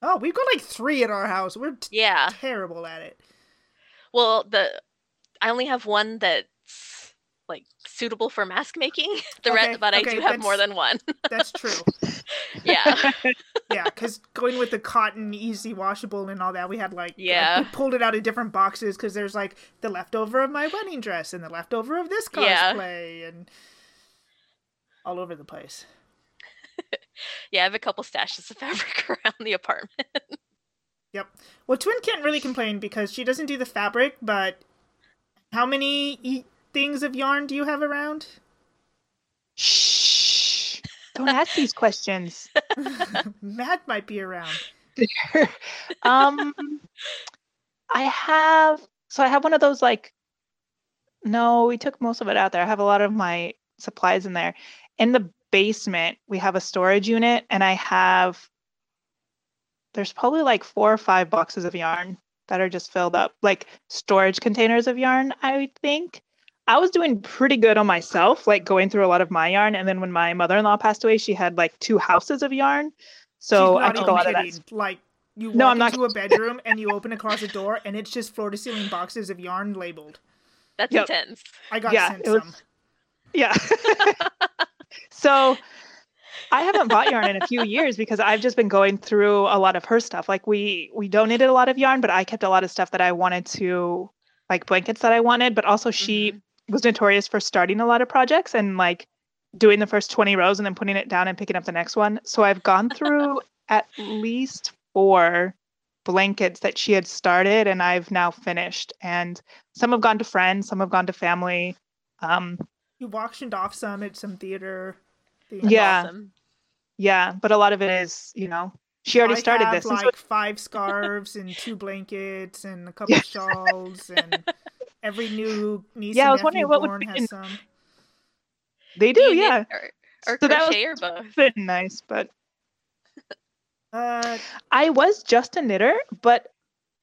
Oh, we've got like three at our house. We're t- Yeah. terrible at it. Well, the I only have one that's like suitable for mask making. The Okay, rest, but I do have more than one. That's true. yeah. yeah, because going with the cotton, easy washable, and all that, we had like like, Yeah. we pulled it out of different boxes because there's like the leftover of my wedding dress and the leftover of this Yeah. cosplay and all over the place. Yeah, I have a couple stashes of fabric around the apartment. Yep. Well, Twin can't really complain because she doesn't do the fabric, but how many things of yarn do you have around? Shh. Don't ask these questions. Matt might be around. um I have so I have one of those like no, we took most of it out there. I have a lot of my supplies in there. In the basement, we have a storage unit and I have there's probably like four or five boxes of yarn that are just filled up, like storage containers of yarn, I think. I was doing pretty good on myself, like going through a lot of my yarn. And then when my mother in law passed away, she had like two houses of yarn. So I took a even lot of kidding. that. Like you walk No, I'm not into a bedroom and you open a closet door and it's just floor to ceiling boxes of yarn labeled. That's Yep. intense. I got Yeah, sent it was- some. Yeah. so I haven't bought yarn in a few years because I've just been going through a lot of her stuff. Like we we donated a lot of yarn, but I kept a lot of stuff that I wanted to like blankets that I wanted, but also she mm-hmm. Was notorious for starting a lot of projects and like doing the first 20 rows and then putting it down and picking up the next one. So I've gone through at least four blankets that she had started and I've now finished. And some have gone to friends, some have gone to family. Um, You auctioned off some at some theater. thing. Yeah. Awesome. yeah, but a lot of it is, you know, she already I started have, this. and so like five scarves and two blankets and a couple shawls and every new niece Yeah, I and was wondering nephew what would be has in- some. they Do do, yeah. Or, or So that was- crochet or both. Been nice, but Uh, I was just a knitter, but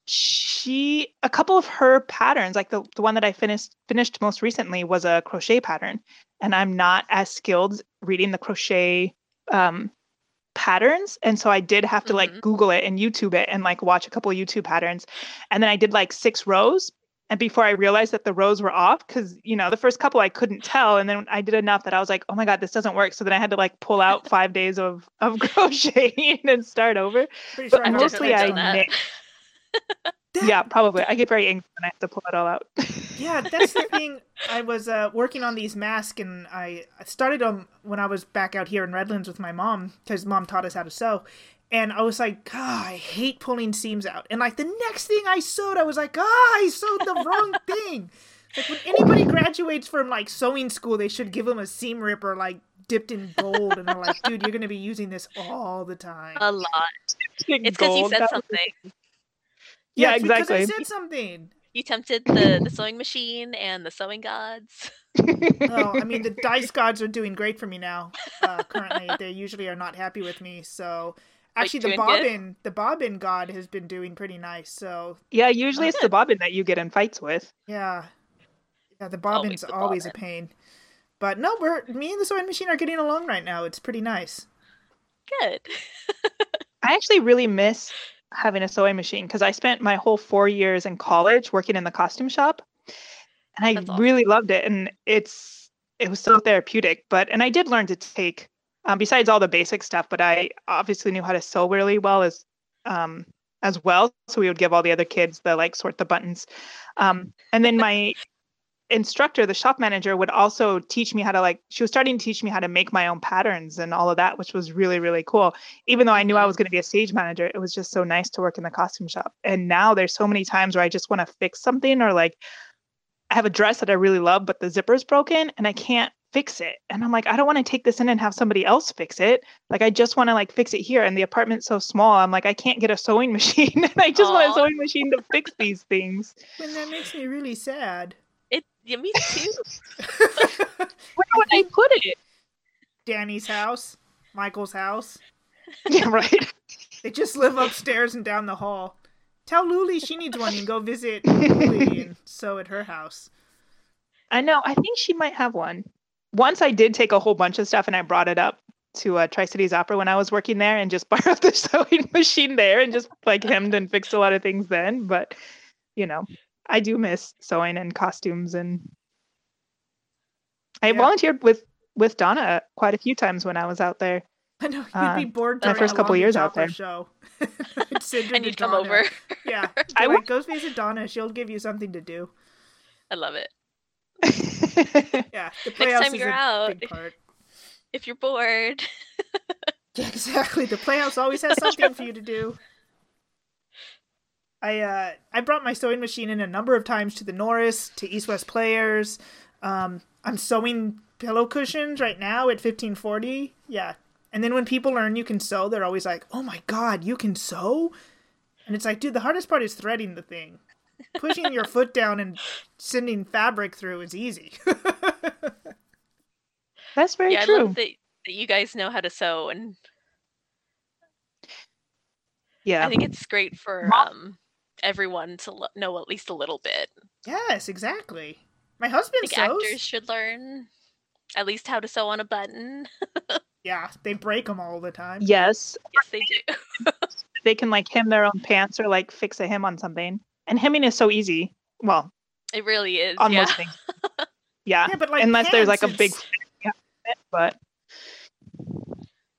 she a couple of her patterns, like the, the one that I finished finished most recently was a crochet pattern. And I'm not as skilled reading the crochet um patterns. And so I did have to like Google it and YouTube it and like watch a couple of YouTube patterns. And then I did like six rows. And before I realized that the rows were off, because you know, the first couple I couldn't tell. And then I did enough that I was like, oh my God, this doesn't work. So then I had to like pull out five days of of crocheting and start over. pretty But sure I I've mostly I on that. Yeah, probably. I get very angry when I have to pull it all out. Yeah, that's the thing. I was uh, working on these masks, and I I started them when I was back out here in Redlands with my mom, because mom taught us how to sew. And I was like, God, I hate pulling seams out. And like the next thing I sewed, I was like, ah, I sewed the wrong thing. Like when anybody graduates from like sewing school, they should give them a seam ripper like dipped in gold, and they're like, dude, you're gonna be using this all the time. A lot. It's because you said something. Yeah, it's because I exactly. said something. You tempted the, the sewing machine and the sewing gods. Oh, I mean, the dice gods are doing great for me now. Uh, currently, they usually are not happy with me. So, actually, the doing good? bobbin, the bobbin god has been doing pretty nice. So, yeah, usually it's the bobbin that you get in fights with. yeah, yeah, the Always bobbin's the always a pain. But no, we're me and the sewing machine are getting along right now. It's pretty nice. Good. I actually really miss having a sewing machine because I spent my whole four years in college working in the costume shop, and I That's awesome. really loved it. And it's it was so therapeutic. But and I did learn to take, um, besides all the basic stuff, but I obviously knew how to sew really well as um, as well. So we would give all the other kids the like sort the buttons, um, and then my instructor, the shop manager, would also teach me how to like. She was starting to teach me how to make my own patterns and all of that, which was really really cool even though I knew I mm-hmm. was going to be a stage manager, it was just so nice to work in the costume shop. And now there's so many times where I just want to fix something or like I have a dress that I really love, but the zipper's broken and I can't fix it. And I'm like, I don't want to take this in and have somebody else fix it. Like I just want to like fix it here. And the apartment's so small. I'm like, I can't get a sewing machine. and I just want a sewing machine to fix these things. And that makes me really sad. Yeah, me too. Where would I put it? Danny's house, Michael's house. yeah, right. They just live upstairs and down the hall. Tell Luli she needs one and go visit Luli and sew at her house. I know. I think she might have one. Once I did take a whole bunch of stuff and I brought it up to uh, Tri Cities Opera when I was working there and just borrowed the sewing machine there and just like hemmed and fixed a lot of things then. But, you know, I do miss sewing and costumes. And I Yeah. volunteered with with Donna quite a few times when I was out there. I know you'd Uh, be bored my during first couple Long years out there. Show. I'd send her and you'd come over. Yeah, I I would- like, go visit Donna. She'll give you something to do. I love it. Yeah, the Next playhouse time is you're a out. big part. If you're bored. Yeah, exactly. The playhouse always has something for you to do. I uh I brought my sewing machine in a number of times to the Norris, to East West Players. Um, I'm sewing pillow cushions right now at 1540. Yeah. And then when people learn you can sew, they're always like, "Oh my god, you can sew?" And it's like, dude, the hardest part is threading the thing. Pushing your foot down and sending fabric through is easy. That's very yeah, I love that, that you guys know how to sew and yeah. I think it's great for um everyone to lo- know at least a little bit. Yes, exactly. My husband think sews. actors should learn at least how to sew on a button. Yeah, they break them all the time. Yes, yes, they do. they can like hem their own pants or like fix a hem on something. And hemming is so easy. Well, It really is. on yeah. most things. Yeah, Yeah, but like unless there's like a pants, big, it's- but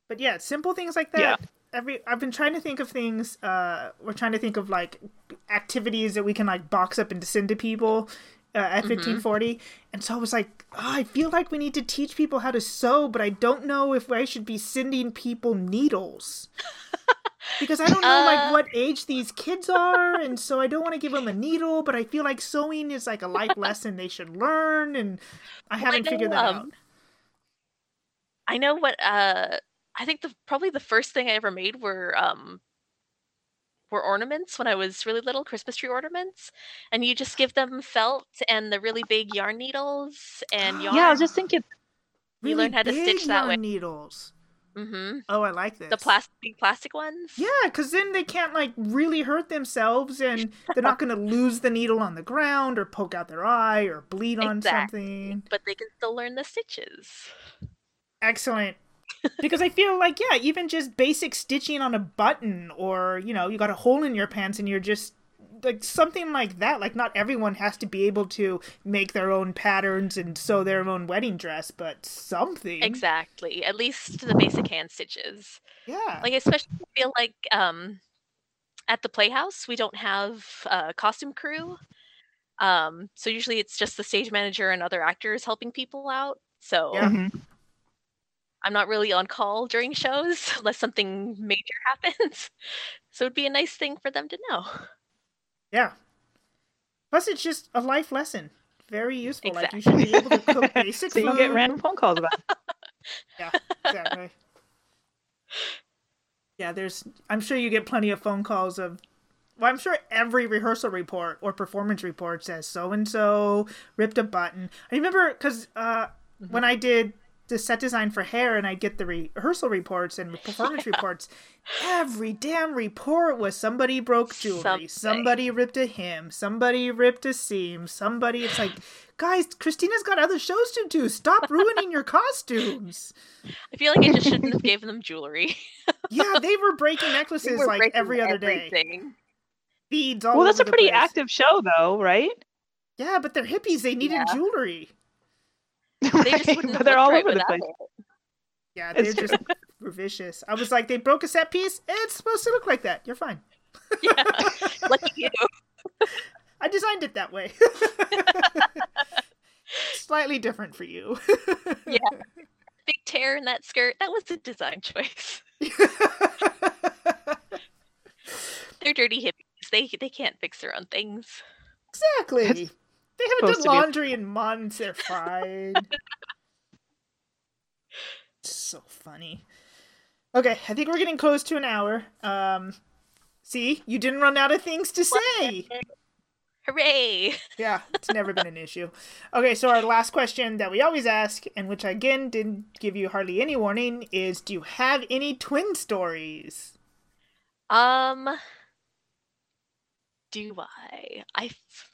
But yeah, simple things like that. Yeah. Every I've been trying to think of things. Uh, we're trying to think of like activities that we can like box up and send to people uh, at Mhm. fifteen forty. And so I was like, oh, I feel like we need to teach people how to sew, but I don't know if I should be sending people needles. Because I don't know Uh. like what age these kids are, and so I don't want to give them a needle. But I feel like sewing is like a life lesson they should learn, and I Well, I haven't figured know, that um, out. I know what uh I think the probably the first thing I ever made were um were ornaments when I was really little, Christmas tree ornaments. And you just give them felt and the really big yarn needles and yarn. yeah, I was just thinking. we learned how to stitch that yarn way. Needles. hmm Oh, I like this. The plastic big plastic ones. Yeah, because then they can't like really hurt themselves, and they're not going to lose the needle on the ground or poke out their eye or bleed on Exactly. something. But they can still learn the stitches. Excellent. Because I feel like yeah, even just basic stitching on a button, or you know, you got a hole in your pants and you're just like something like that. Like not everyone has to be able to make their own patterns and sew their own wedding dress, but something. Exactly. At least the basic hand stitches. Yeah. Like especially I feel like um at the playhouse we don't have a costume crew. Um so usually it's just the stage manager and other actors helping people out. So Yeah. Mhm. I'm not really on call during shows unless something major happens. So it'd be a nice thing for them to know. Yeah. Plus, it's just a life lesson. Very useful. Like you should be able to cook basic So you food. get random phone calls about. it. Yeah, exactly. yeah, there's. I'm sure you get plenty of phone calls of. Well, I'm sure every rehearsal report or performance report says so and so ripped a button. I remember because uh, when I did the set design for hair and I'd get the rehearsal reports and performance reports, every damn report was somebody broke jewelry, Something. somebody ripped a hem, somebody ripped a seam, somebody. It's like, guys, Christina's got other shows to do. Stop ruining your costumes. I feel like I just shouldn't have given them jewelry. Yeah, they were breaking They necklaces were like breaking every other day. everything. Beads all Well, that's over a the pretty place. active show, though, right? Yeah, but they're hippies. They needed Yeah. jewelry. They just Right, wouldn't but have they're looked all right over the place. it. Yeah, they're It's just were vicious. I was like, they broke a set piece. It's supposed to look like that. You're fine. Yeah. Lucky you. I designed it that way. Slightly different for you. Yeah. Big tear in that skirt. That was a design choice. They're dirty hippies. They they can't fix their own things. exactly. They haven't done laundry in months. They're fine. so funny. Okay, I think we're getting close to an hour. Um, see, you didn't run out of things to say. Hooray! Yeah, it's never been an issue. Okay, so our last question that we always ask, and which again didn't give you hardly any warning, is do you have any twin stories? Um, do I? I f-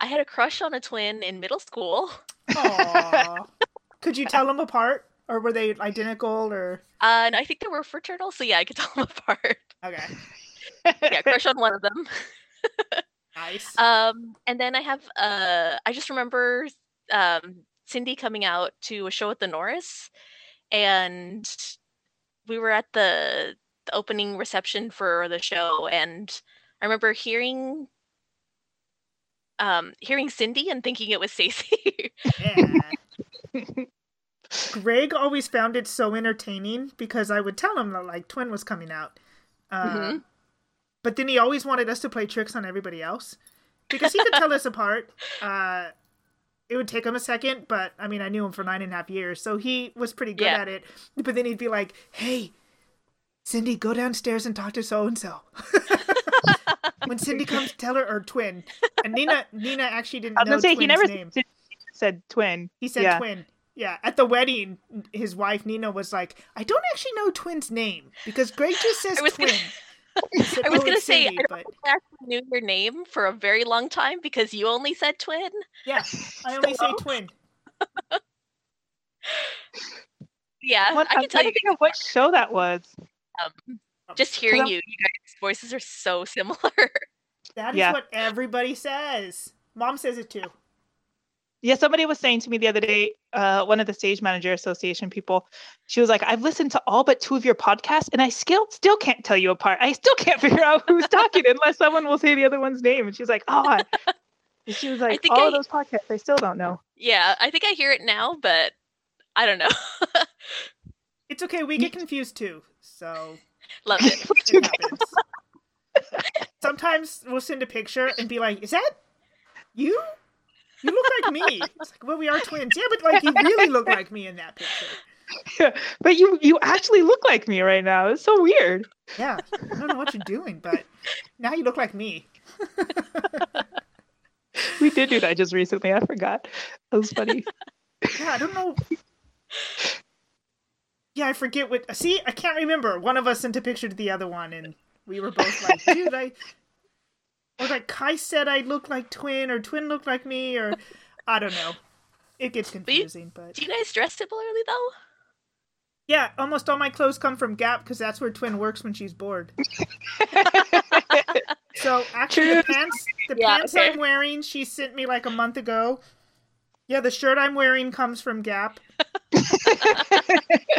I had a crush on a twin in middle school. Aww. Could you tell them apart? Or were they identical or Uh, and I think they were fraternal, so yeah, I could tell them apart. okay. Yeah, crush on one of them. Nice. Um, and then I have uh, I just remember um Cindy coming out to a show at the Norris, and we were at the, the opening reception for the show, and I remember hearing um hearing Cindy and thinking it was Stacey. Yeah. Greg always found it so entertaining because I would tell him that like Twin was coming out. Uh, Mhm. But then he always wanted us to play tricks on everybody else because he could tell us apart. Uh, it would take him a second, but I mean, I knew him for nine and a half years, so he was pretty good Yeah. at it. But then he'd be like, "Hey, Cindy, go downstairs and talk to so and so." When Cindy comes, tell her or twin. And Nina, Nina actually didn't I was know say he never name. said, twin. He said Yeah. twin. Yeah, at the wedding, his wife Nina was like, "I don't actually know twin's name because Greg just says I twin." gonna, I was "Oh, gonna say Cindy," I but don't actually knew your name for a very long time because you only said twin. yeah, I only say twin. Yeah, What, I I'm can tell you. to think of what show that was. Um, just hearing you, you guys' voices are so similar. That is Yeah. what everybody says. Mom says it too. Yeah, somebody was saying to me the other day, uh, one of the Stage Manager Association people, she was like, I've listened to all but two of your podcasts and I still still can't tell you apart. I still can't figure out who's talking unless someone will say the other one's name. And she's like, oh, and she was like, think all I- of those podcasts, I still don't know. yeah, I think I hear it now, but I don't know. It's okay. We get confused too. So Love it. it. Sometimes we'll send a picture and be like, "Is that you? You look like me." It's like, "Well, we are twins." Yeah, but like you really look like me in that picture. Yeah, but you you actually look like me right now. It's so weird. Yeah, I don't know what you're doing, but now you look like me. We did do that just recently. I forgot. That was funny. Yeah, I don't know. Yeah, I forget what. See, I can't remember. One of us sent a picture to the other one, and we were both like, "Dude, I." Or like Kai said, I look like twin, or twin looked like me, or I don't know. It gets confusing, but Do you guys dress similarly though? yeah, almost all my clothes come from Gap because that's where Twin works when she's bored. So actually, the pants, the Yeah, pants okay. I'm wearing, she sent me like a month ago. Yeah, the shirt I'm wearing comes from Gap.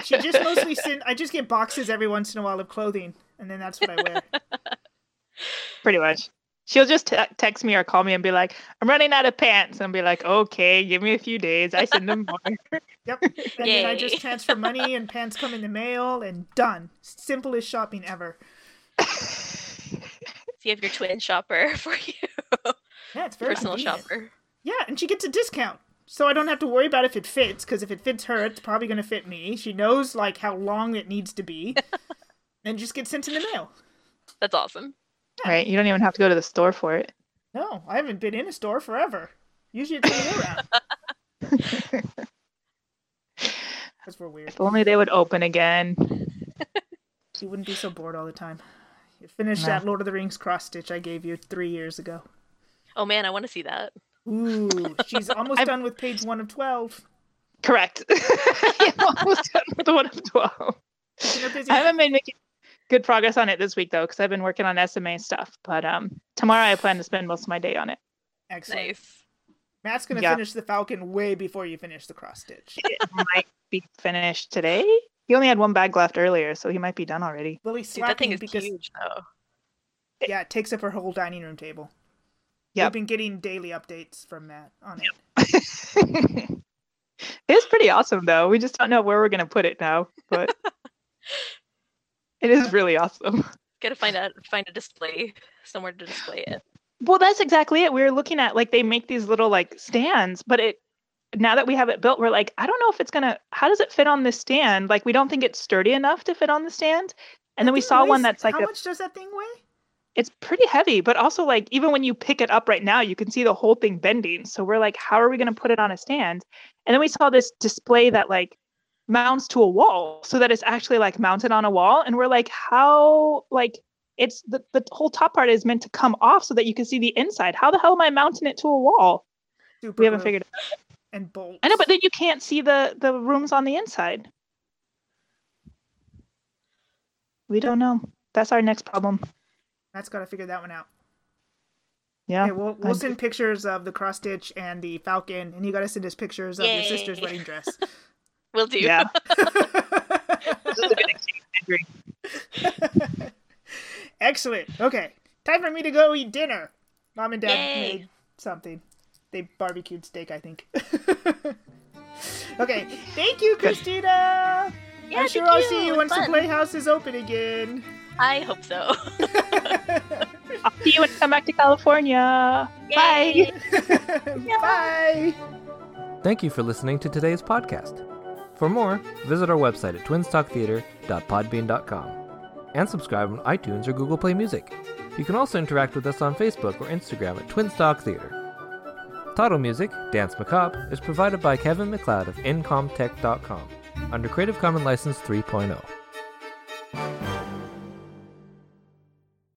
She just mostly sent. I just get boxes every once in a while of clothing, and then that's what I wear. Pretty much. She'll just te- text me or call me and be like, I'm running out of pants. And I'll be like, okay, give me a few days. I send them more. Yep. And then I just transfer money, and pants come in the mail, and done. Simplest shopping ever. So you have your twin shopper for you, Yeah, it's very personal convenient. shopper. Yeah, and she gets a discount. So I don't have to worry about if it fits, because if it fits her, it's probably going to fit me. She knows, like, how long it needs to be. and just gets sent in the mail. That's awesome. right? You don't even have to go to the store for it. No, I haven't been in a store forever. Usually it's all year round. Because we're weird. If only they would open again. You wouldn't be so bored all the time. You finished No. that Lord of the Rings cross stitch I gave you three years ago. Oh man, I want to see that. Ooh, she's almost I'm- done with page one of 12. Correct. I'm almost done with the one of 12. Keeping her busy. I haven't been making good progress on it this week, though, because I've been working on SMA stuff. But um, tomorrow I plan to spend most of my day on it. Excellent. Nice. Matt's going to Yeah. finish the Falcon way before you finish the cross stitch. It might be finished today. He only had one bag left earlier, so he might be done already. Well, he's Dude, that thing is because huge though. yeah, it takes up her whole dining room table. Yep. We've been getting daily updates from Matt on it. it's pretty awesome, though. We just don't know where we're going to put it now, but it is really awesome. Gotta find a find a display somewhere to display it. Well, that's exactly it. We were looking at like they make these little like stands, but it now that we have it built, we're like, I don't know if it's gonna. How does it fit on this stand? Like, we don't think it's sturdy enough to fit on the stand. And then we thing saw one that's like how a, much does that thing weigh? It's pretty heavy, but also like even when you pick it up right now, you can see the whole thing bending. So we're like, how are we gonna put it on a stand? And then we saw this display that like mounts to a wall so that it's actually like mounted on a wall. And we're like, how like it's the, the whole top part is meant to come off so that you can see the inside. How the hell am I mounting it to a wall? Super We haven't figured it out. and bolts. I know, but then you can't see the the rooms on the inside. We don't know. That's our next problem. Matt's got to figure that one out. Yeah. Okay, we'll we'll I'm- send pictures of the cross stitch and the falcon, and you got to send us pictures of your sister's wedding dress. We'll do. Yeah. This is a good exchange. I. Excellent. Okay, time for me to go eat dinner. Mom and Dad Yay. made something. They barbecued steak, I think. okay, thank you, Christina. Yeah, I'm sure I'll you. see you It was once the playhouse is open again. I hope so. I'll see you when I come back to California. Yay. Bye. Bye. Thank you for listening to today's podcast. For more, visit our website at twinstalktheater.podbean.com and subscribe on iTunes or Google Play Music. You can also interact with us on Facebook or Instagram at Twinstalk Theater. Title music, Danse Macabre, is provided by Kevin MacLeod of Incompetech.com under Creative Commons License oh. 3.0.